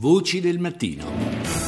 Voci del mattino.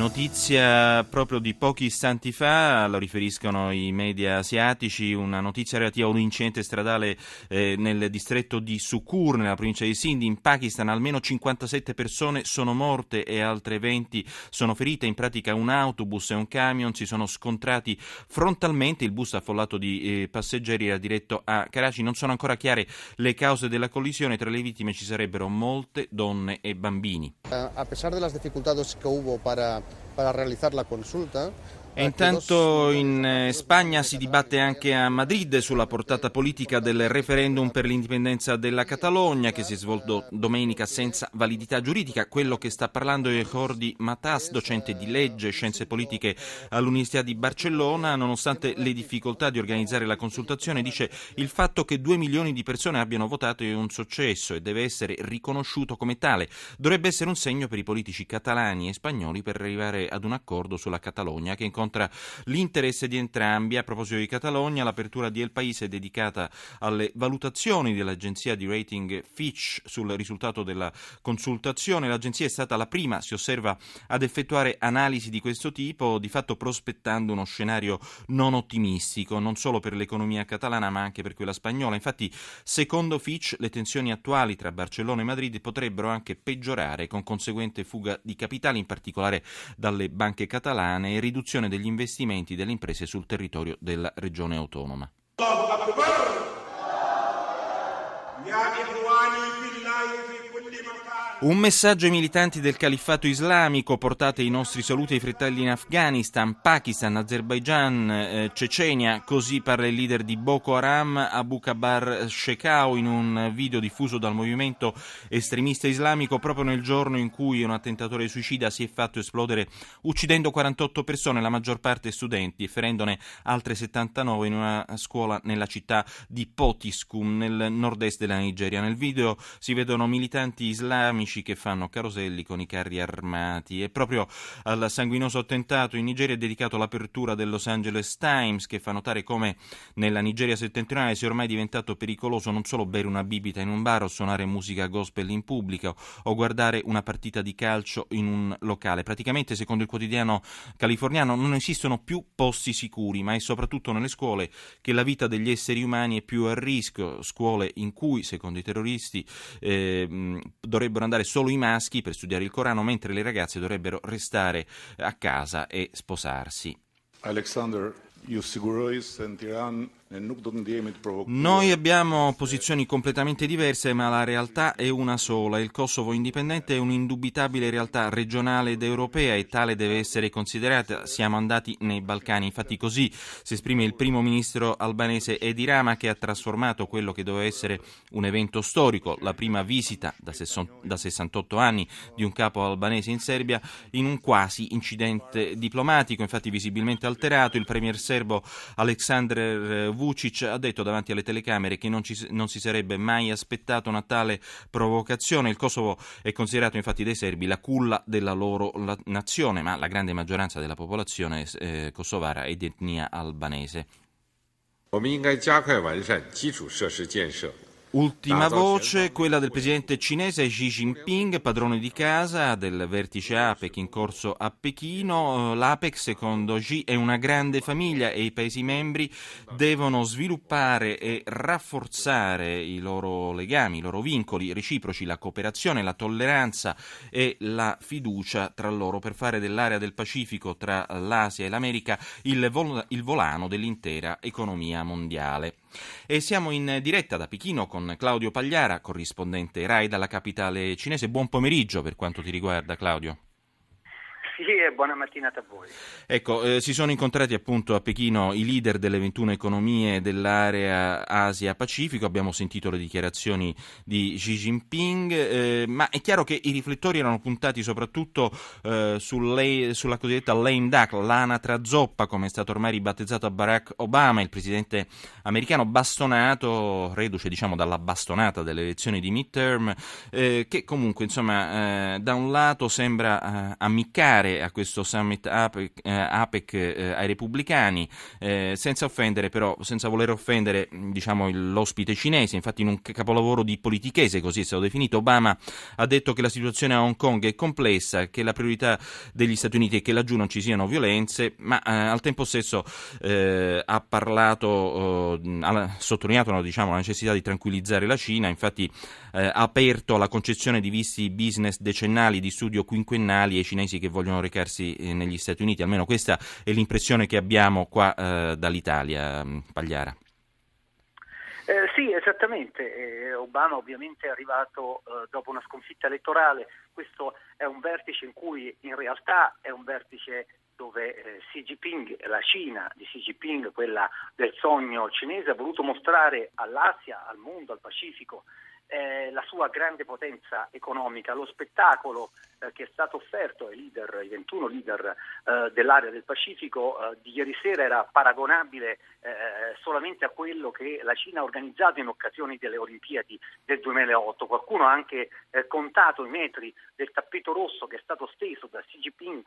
Notizia proprio di pochi istanti fa, lo riferiscono i media asiatici, una notizia relativa a un incidente stradale eh, nel distretto di Sukur, nella provincia di Sindh, in Pakistan. Almeno 57 persone sono morte e altre 20 sono ferite. In pratica un autobus e un camion si sono scontrati frontalmente. Il bus affollato di eh, passeggeri era diretto a Karachi. Non sono ancora chiare le cause della collisione. Tra le vittime ci sarebbero molte donne e bambini. A pesar de las dificultades que hubo para para realizar la consulta E intanto in eh, Spagna si dibatte anche a Madrid sulla portata politica del referendum per l'indipendenza della Catalogna che si è svolto domenica senza validità giuridica. Quello che sta parlando è Jordi Matas, docente di legge e scienze politiche all'Università di Barcellona. Nonostante le difficoltà di organizzare la consultazione, dice il fatto che due milioni di persone abbiano votato è un successo e deve essere riconosciuto come tale. Dovrebbe essere un segno per i politici catalani e spagnoli per arrivare ad un accordo sulla Catalogna che in incontra l'interesse di entrambi. A proposito di Catalogna, l'apertura di El País è dedicata alle valutazioni dell'agenzia di rating Fitch sul risultato della consultazione. L'agenzia è stata la prima, si osserva, ad effettuare analisi di questo tipo, di fatto prospettando uno scenario non ottimistico, non solo per l'economia catalana ma anche per quella spagnola. Infatti, secondo Fitch, le tensioni attuali tra Barcellona e Madrid potrebbero anche peggiorare con conseguente fuga di capitali, in particolare dalle banche catalane e riduzione degli investimenti delle imprese sul territorio della regione autonoma. Un messaggio ai militanti del califfato islamico, portate i nostri saluti ai fratelli in Afghanistan, Pakistan, Azerbaijan, eh, Cecenia, così parla il leader di Boko Haram, Abu Kabar Shekau, in un video diffuso dal movimento estremista islamico proprio nel giorno in cui un attentatore suicida si è fatto esplodere uccidendo 48 persone, la maggior parte studenti, e ferendone altre 79 in una scuola nella città di Potiskum, nel nord-est della Nigeria. Nel video si vedono militanti islamici amici che fanno caroselli con i carri armati. E proprio al sanguinoso attentato in Nigeria è dedicato l'apertura del Los Angeles Times, che fa notare come nella Nigeria settentrionale sia ormai diventato pericoloso non solo bere una bibita in un bar o suonare musica gospel in pubblico o guardare una partita di calcio in un locale. Praticamente, secondo il quotidiano californiano, non esistono più posti sicuri, ma è soprattutto nelle scuole che la vita degli esseri umani è più a rischio, scuole in cui, secondo i terroristi, eh, dovrebbero andare solo i maschi per studiare il Corano, mentre le ragazze dovrebbero restare a casa e sposarsi. Alexander noi abbiamo posizioni completamente diverse, ma la realtà è una sola. Il Kosovo indipendente è un'indubitabile realtà regionale ed europea e tale deve essere considerata. Siamo andati nei Balcani. Infatti così si esprime il primo ministro albanese Edi Rama che ha trasformato quello che doveva essere un evento storico, la prima visita da 68 anni di un capo albanese in Serbia, in un quasi incidente diplomatico. Infatti visibilmente alterato, il premier serbo Aleksandr Vucic ha detto davanti alle telecamere che non, ci, non, si sarebbe mai aspettato una tale provocazione. Il Kosovo è considerato infatti dai serbi la culla della loro la, nazione, ma la grande maggioranza della popolazione eh, kosovara è di etnia albanese. 我们应该加快完善基础设施建设。 Ultima voce, quella del presidente cinese Xi Jinping, padrone di casa del vertice APEC in corso a Pechino. L'APEC, secondo Xi, è una grande famiglia e i Paesi membri devono sviluppare e rafforzare i loro legami, i loro vincoli reciproci, la cooperazione, la tolleranza e la fiducia tra loro per fare dell'area del Pacifico tra l'Asia e l'America il, vol- il volano dell'intera economia mondiale. E siamo in diretta da Pechino con Claudio Pagliara, corrispondente RAI dalla capitale cinese. Buon pomeriggio per quanto ti riguarda, Claudio. Sì, buona mattinata a voi. Ecco, eh, si sono incontrati appunto a Pechino i leader delle 21 economie dell'area Asia-Pacifico, abbiamo sentito le dichiarazioni di Xi Jinping, eh, ma è chiaro che i riflettori erano puntati soprattutto eh, sulla cosiddetta lame duck, l'anatra zoppa, come è stato ormai ribattezzato a Barack Obama, il presidente americano bastonato, reduce diciamo dalla bastonata delle elezioni di midterm, eh, che comunque insomma eh, da un lato sembra eh, ammiccare dare a questo summit APEC, eh, APEC eh, ai repubblicani, eh, senza offendere però, senza voler offendere diciamo, l'ospite cinese, infatti in un capolavoro di politichese, così è stato definito, Obama ha detto che la situazione a Hong Kong è complessa, che la priorità degli Stati Uniti è che laggiù non ci siano violenze, ma al tempo stesso ha parlato, ha sottolineato diciamo, la necessità di tranquillizzare la Cina, infatti ha aperto la concezione di visti business decennali, di studio quinquennali ai cinesi che vogliono recarsi eh, negli Stati Uniti, almeno questa è l'impressione che abbiamo qua eh, dall'Italia, mm, Pagliara. Eh, sì, esattamente. Eh, Obama ovviamente è arrivato eh, dopo una sconfitta elettorale. Questo è un vertice in cui in realtà è un vertice dove eh, Xi Jinping, la Cina di Xi Jinping, quella del sogno cinese, ha voluto mostrare all'Asia, al mondo, al Pacifico eh, la sua grande potenza economica, lo spettacolo eh, che è stato offerto ai leader, ai 21 leader eh, dell'area del Pacifico eh, di ieri sera era paragonabile eh, solamente a quello che la Cina ha organizzato in occasione delle Olimpiadi del 2008. Qualcuno ha anche eh, contato i metri del tappeto rosso che è stato steso da Xi Jinping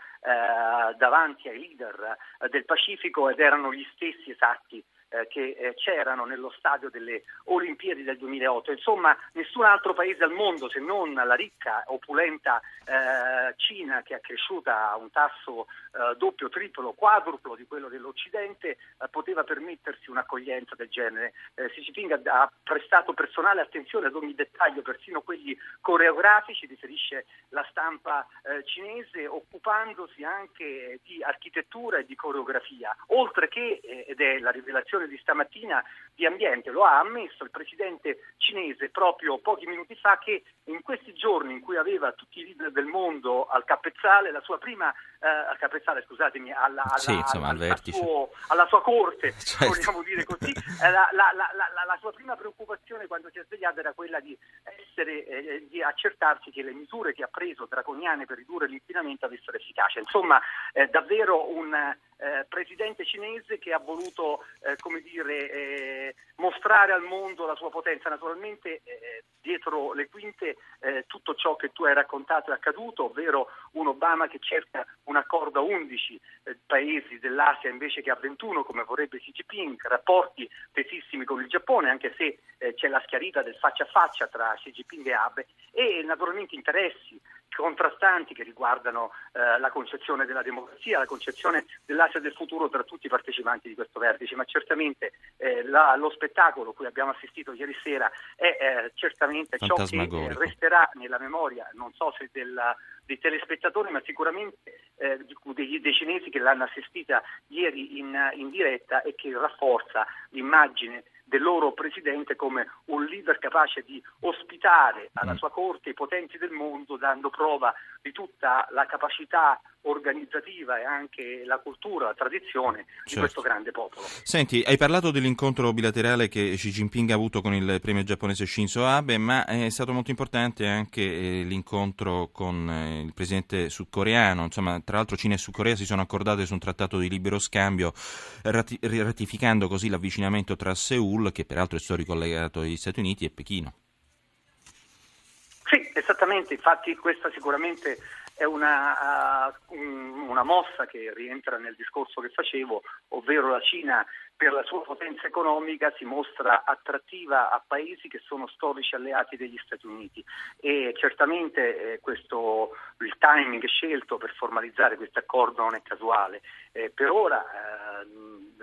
davanti ai leader del Pacifico ed erano gli stessi esatti eh, che eh, c'erano nello stadio delle Olimpiadi del 2008. Insomma, nessun altro paese al mondo, se non la ricca, opulenta eh, Cina, che è cresciuta a un tasso eh, doppio, triplo, quadruplo di quello dell'Occidente, eh, poteva permettersi un'accoglienza del genere. Eh, Xi Jinping ha, ha prestato personale attenzione ad ogni dettaglio, persino quelli coreografici, riferisce la stampa cinese, occupandosi anche di architettura e di coreografia, oltre che, ed è la rivelazione trasmissione di stamattina di ambiente, lo ha ammesso il presidente cinese proprio pochi minuti fa che in questi giorni in cui aveva tutti i leader del mondo al capezzale, la sua prima eh, al capezzale, scusatemi, alla, alla, sì, insomma, al alla, suo, alla, sua corte, certo. vogliamo dire così, eh, la, la, la, sua prima preoccupazione quando si è svegliato era quella di essere, eh, di accertarsi che le misure che ha preso draconiane per ridurre l'inquinamento avessero efficacia. Insomma, eh, davvero un eh, presidente cinese che ha voluto eh, come dire, eh, mostrare al mondo la sua potenza. Naturalmente eh, dietro le quinte eh, tutto ciò che tu hai raccontato è accaduto, ovvero un Obama che cerca un accordo a 11 eh, paesi dell'Asia invece che a 21 come vorrebbe Xi Jinping, rapporti tesissimi con il Giappone anche se c'è la schiarita del faccia a faccia tra Xi Jinping e Abe e naturalmente interessi contrastanti che riguardano eh, la concezione della democrazia, la concezione dell'Asia del futuro tra tutti i partecipanti di questo vertice, ma certamente eh, la, lo spettacolo cui abbiamo assistito ieri sera è eh, certamente ciò che eh, resterà nella memoria, non so se della, dei telespettatori, ma sicuramente eh, dei, dei, cinesi che l'hanno assistita ieri in, in diretta e che rafforza l'immagine del loro presidente come un leader capace di ospitare alla mm. sua corte i potenti del mondo, dando prova di tutta la capacità organizzativa e anche la cultura, la tradizione certo. di questo grande popolo. Senti, hai parlato dell'incontro bilaterale che Xi Jinping ha avuto con il premio giapponese Shinzo Abe, ma è stato molto importante anche eh, l'incontro con eh, il presidente sudcoreano. Insomma, tra l'altro Cina e Sudcorea si sono accordate su un trattato di libero scambio, ratificando così l'avvicinamento tra Seoul, che peraltro è storico collegato agli Stati Uniti, e Pechino. Sì, esattamente, infatti questa sicuramente è una, uh, una, mossa che rientra nel discorso che facevo, ovvero la Cina per la sua potenza economica si mostra attrattiva a paesi che sono storici alleati degli Stati Uniti e certamente eh, questo, il timing scelto per formalizzare questo accordo non è casuale. Eh, per ora eh,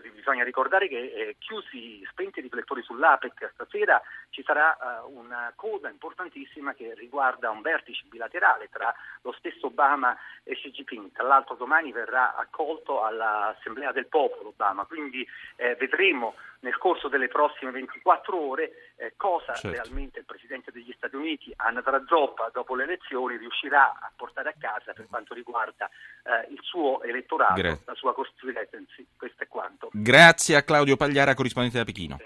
bisogna ricordare che eh, chiusi, spenti i riflettori sull'APEC stasera ci sarà eh, una cosa importantissima che riguarda un vertice bilaterale tra lo stesso Obama e Xi Jinping. Tra l'altro domani verrà accolto all'Assemblea del Popolo Obama, quindi eh, vedremo nel corso delle prossime 24 ore eh, cosa certo. realmente il Presidente degli Stati Uniti, Anna Trazzoppa, dopo le elezioni riuscirà a portare a casa per quanto riguarda eh, il suo elettorato, Gra- la sua constituency. Questo è quanto. Grazie a Claudio Pagliara, corrispondente da Pechino.